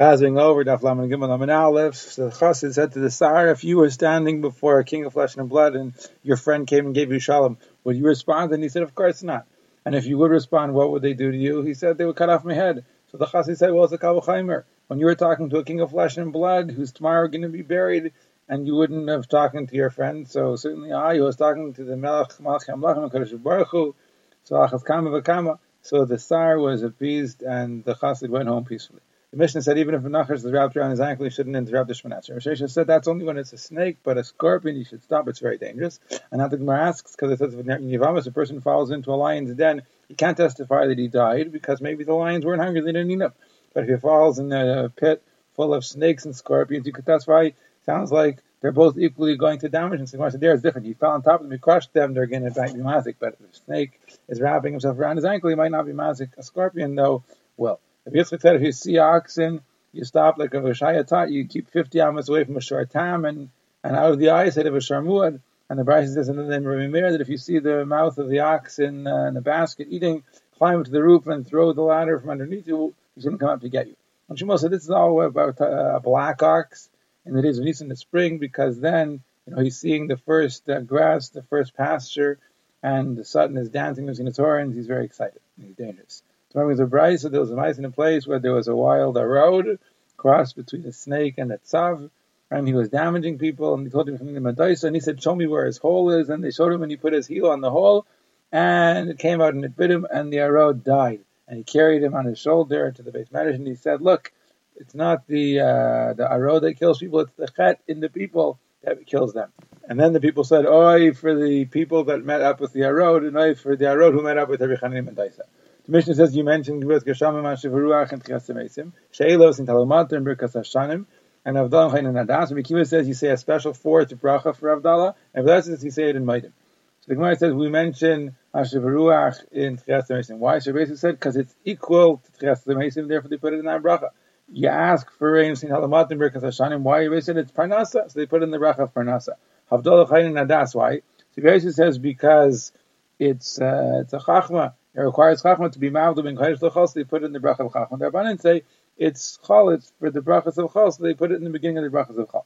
Chazing over Daf Gimel Aleph. The Chassid said to the Sar, if you were standing before a king of flesh and blood and your friend came and gave you shalom, would you respond? And he said, of course not. And if you would respond, what would they do to you? He said, they would cut off my head. So the Chassid said, well, it's a Kavachaimer. When you were talking to a king of flesh and blood who's tomorrow going to be buried, and you wouldn't have talking to your friend, so certainly I was talking to the Melech Malach Amlachim Kadosh Baruch Hu, so Achaz Kama. So the Sar was appeased and the Chassid went home peacefully. The Mishnah said even if a nachash is wrapped around his ankle, he shouldn't interrupt the Shemoneh Esrei. Rosh said that's only when it's a snake, but a scorpion, you should stop. It's very dangerous. And now the Gemara asks, because it says if a person falls into a lion's den, he can't testify that he died because maybe the lions weren't hungry, they didn't eat him. But if he falls in a pit full of snakes and scorpions, you could testify. Sounds like they're both equally going to damage him. So Gemara said there is different. He fell on top of them, he crushed them, they're going to be mazik. But if a snake is wrapping himself around his ankle, he might not be mazik. A scorpion, though, will. If Yitzchak said if you see oxen, you stop like a Vashaya taught, you keep 50 amas away from a shor tam and, and out of the eyesight of a shor muad. And the Braisa says, and then remember that if you see the mouth of the ox in, uh, in the basket eating, climb to the roof and throw the ladder from underneath you, he's going to come up to get you. And Shmuel said, this is all about uh, a black ox in the days of Nisan the spring, because then, you know, he's seeing the first uh, grass, the first pasture, and the Satan is dancing between his horns. He's very excited. He's dangerous. So there was a Braisa, so there was a mice in a place where there was a wild road crossed between a snake and a tzav, and he was damaging people, and he told him something to Medaisa, and he said, show me where his hole is, and they showed him, and he put his heel on the hole, and it came out and it bit him, and the arod died. And he carried him on his shoulder to the beis medrash, and he said, look, it's not the uh, the arod that kills people, it's the chet in the people that kills them. And then the people said, Oi for the people that met up with the Arod, and Oi for the Arod who met up with Rabbi Chanina ben Dosa. The Mishnah says you mentioned Gvurz Geshamim Ashivaruach and Tchiasemesim, Sheilos and Talamat and Birkas Hashanim, and Avdallah Chayin and Adas. And Mekiva says you say a special fourth bracha for Avdallah, and Avdallah says you say it in Modim. So the Gemara says we mention Ashivaruach in Tchiasemesim. Why? So basically said because it's equal to Tchiasemesim, therefore they put it in that bracha. You ask for rain in Talamat and Birkas Hashanim. Why? They said it's Parnasa, so they put it in the bracha of Parnasa. Avdallah Chayin and Adas. Why? So basically says because it's uh, it's a chachma it requires chachma to be ma'avdu ben kodesh l'chol, so they put it in the bracha of chachma. The Rabbanan say it's chol, it's for the brachas of chol, so they put it in the beginning of the brachas of chol.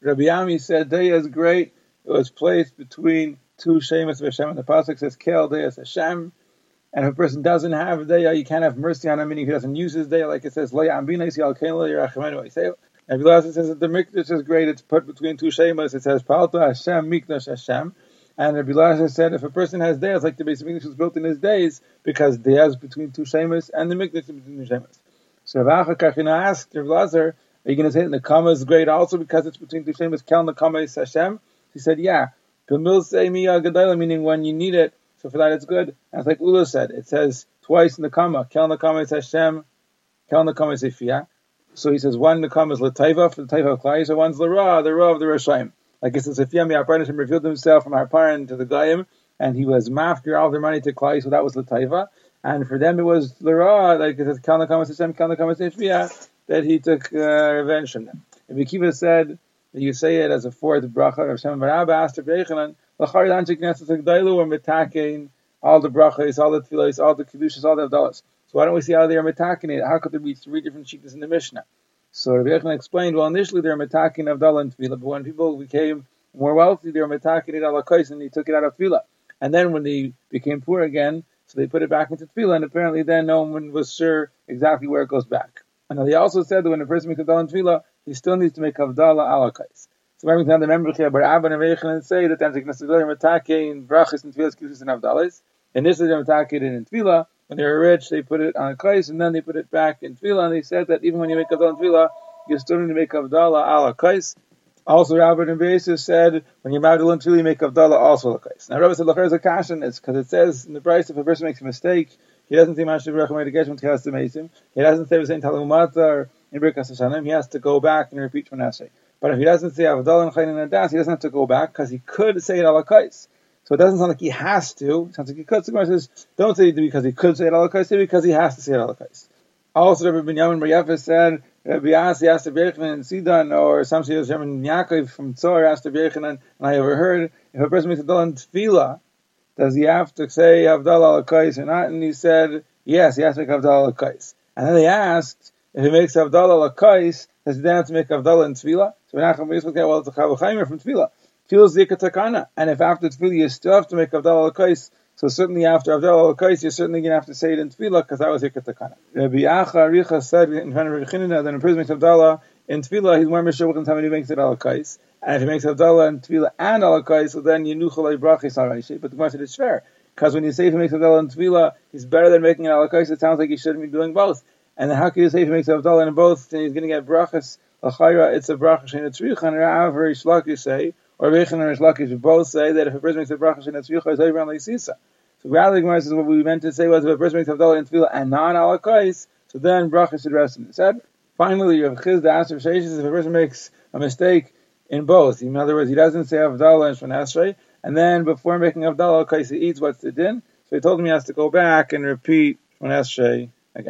Rabbi Ami said Deya is great. It was placed between two shemas of Hashem, and the pasuk says Kel Deya Hashem. And if a person doesn't have Deya, you can't have mercy on him, meaning he doesn't use his Deya, like it says. And Rabbi says that the mikdash is great. It's put between two shemas. It says Palta Hashem Mikdash Hashem. And Rabbi Lazar said if a person has days, like the base of English was built in his days, because days between two shemas and the mikdash between two shemas. So Rabbi Achakachina asked Rabbi Lazar, are you going to say the comma is great also because it's between two shemas? Kel comma is Hashem. He said, yeah. Meaning when you need it. So for that it's good. And it's like Ula said, it says twice in the comma. Kel comma is Hashem. Kel comma is Ifiyah. So he says one the comma is Lataiva for the Taiva of Klai, so one's the Ra, the Ra of the Rashayim. Like it says, if Yami Aparnishim revealed himself from Harparan to the Goyim, and he was mafkir all their money to Klai, so that was the Taiva. And for them it was Lara, like it says, Hashem, that he took uh, revenge from them. And Bikiva said that you say it as a fourth bracha, of Shem Barabba asked Rabbi Yechanan, Lachar Danchik Nessus Agdailu, or Metakein, all the brachas, all the tefillahs, all the kedushas, all the avdalas. So why don't we see how they are metaking it? How could there be three different shittas in the Mishnah? So Rabbi Yechon explained, well, initially they were metaking Avdallah and Tefillah, but when people became more wealthy, they were metaking it ala kais, and they took it out of Tefillah. And then when they became poor again, so they put it back into Tefillah, and apparently then no one was sure exactly where it goes back. And they also said that when a person makes Avdallah and Tefillah, he still needs to make Avdallah ala kais. So every time the member here, but Abba and Avechan say that then they're metaking brachas and Tefillahs, Kishus and Avdalahs. Initially they're metaking it in Tefillah, when they were rich, they put it on a kais, and then they put it back in tefillah. And they said that even when you make avdallah in tefillah, you still need to make avdallah ala kais. Also, Robert and Basis said when married in tefillah, you make avdallah also ala kais. Now, Rabbi said lacher is a kashan. It's because it says in the price if a person makes a mistake, he doesn't say mashiv rechamay to him to him. He doesn't say saying talumata or in birkas hashanim. He has to go back and repeat shmonaseh. But if he doesn't say avdallah and chayin and adas, he doesn't have to go back because he could say it ala kais. So it doesn't sound like he has to. It sounds like he could. So says, don't say it because he could say it alakais, say because he has to say it alakais. Also, Rabbi Binyamin Bar said, Rabbi Yasi asked Rabbi Yechanan and Sidon, or some say Rabbi Yaakov from Tzor asked Rabbi Yechanan, and I overheard, if a person makes a dollar in tefillah, does he have to say Avdallah alakais or not? And he said, yes, he has to make Avdallah alakais. And then they asked, If he makes Havdalah Lakais, does he then have to make Havdalah in Tefillah? So Menachem Beis okay, well, it's a Chavuchaimer from Tefillah. Tefillah is Zikatakana. And if after Tefillah you still have to make Havdalah Lakais, so certainly after Havdalah Lakais, you're certainly going to have to say it in Tefillah, because that was Zikatakana. Rabbi Acha Aricha said in front of Rabbi Chinina that a person makes Havdalah in Tefillah, he's more Mishra than time he makes it Alakais. And if he makes Havdalah and Tefillah and Alakais, so then Yenuchalai Brachis Haraishi. But the Gemara said it's fair. Because when you say if he makes Havdalah and Tefillah, he's better than making an Alakais, it sounds like he shouldn't be doing both. And how can you say if he makes Havdalah in both, then he's going to get Brachis, Lachayra, it's a Brachis in a Tzrich, and Rav or Reish Lakish say, or Rechan or Reish Lakish both say that if a person makes a Brachis in a Tzrich, it's over on Leisisa. So rather, the Gemara says what we meant to say was if a person makes Havdalah in Tefillah and non Alakais, so then Brachis should rest in his head. Finally, you have Chiz, the Asr Sheshes, if a person makes a mistake in both. In other words, he doesn't say Avdallah and Shvan and then before making Avdallah, he eats what's the din. So he told him he has to go back and repeat Shvan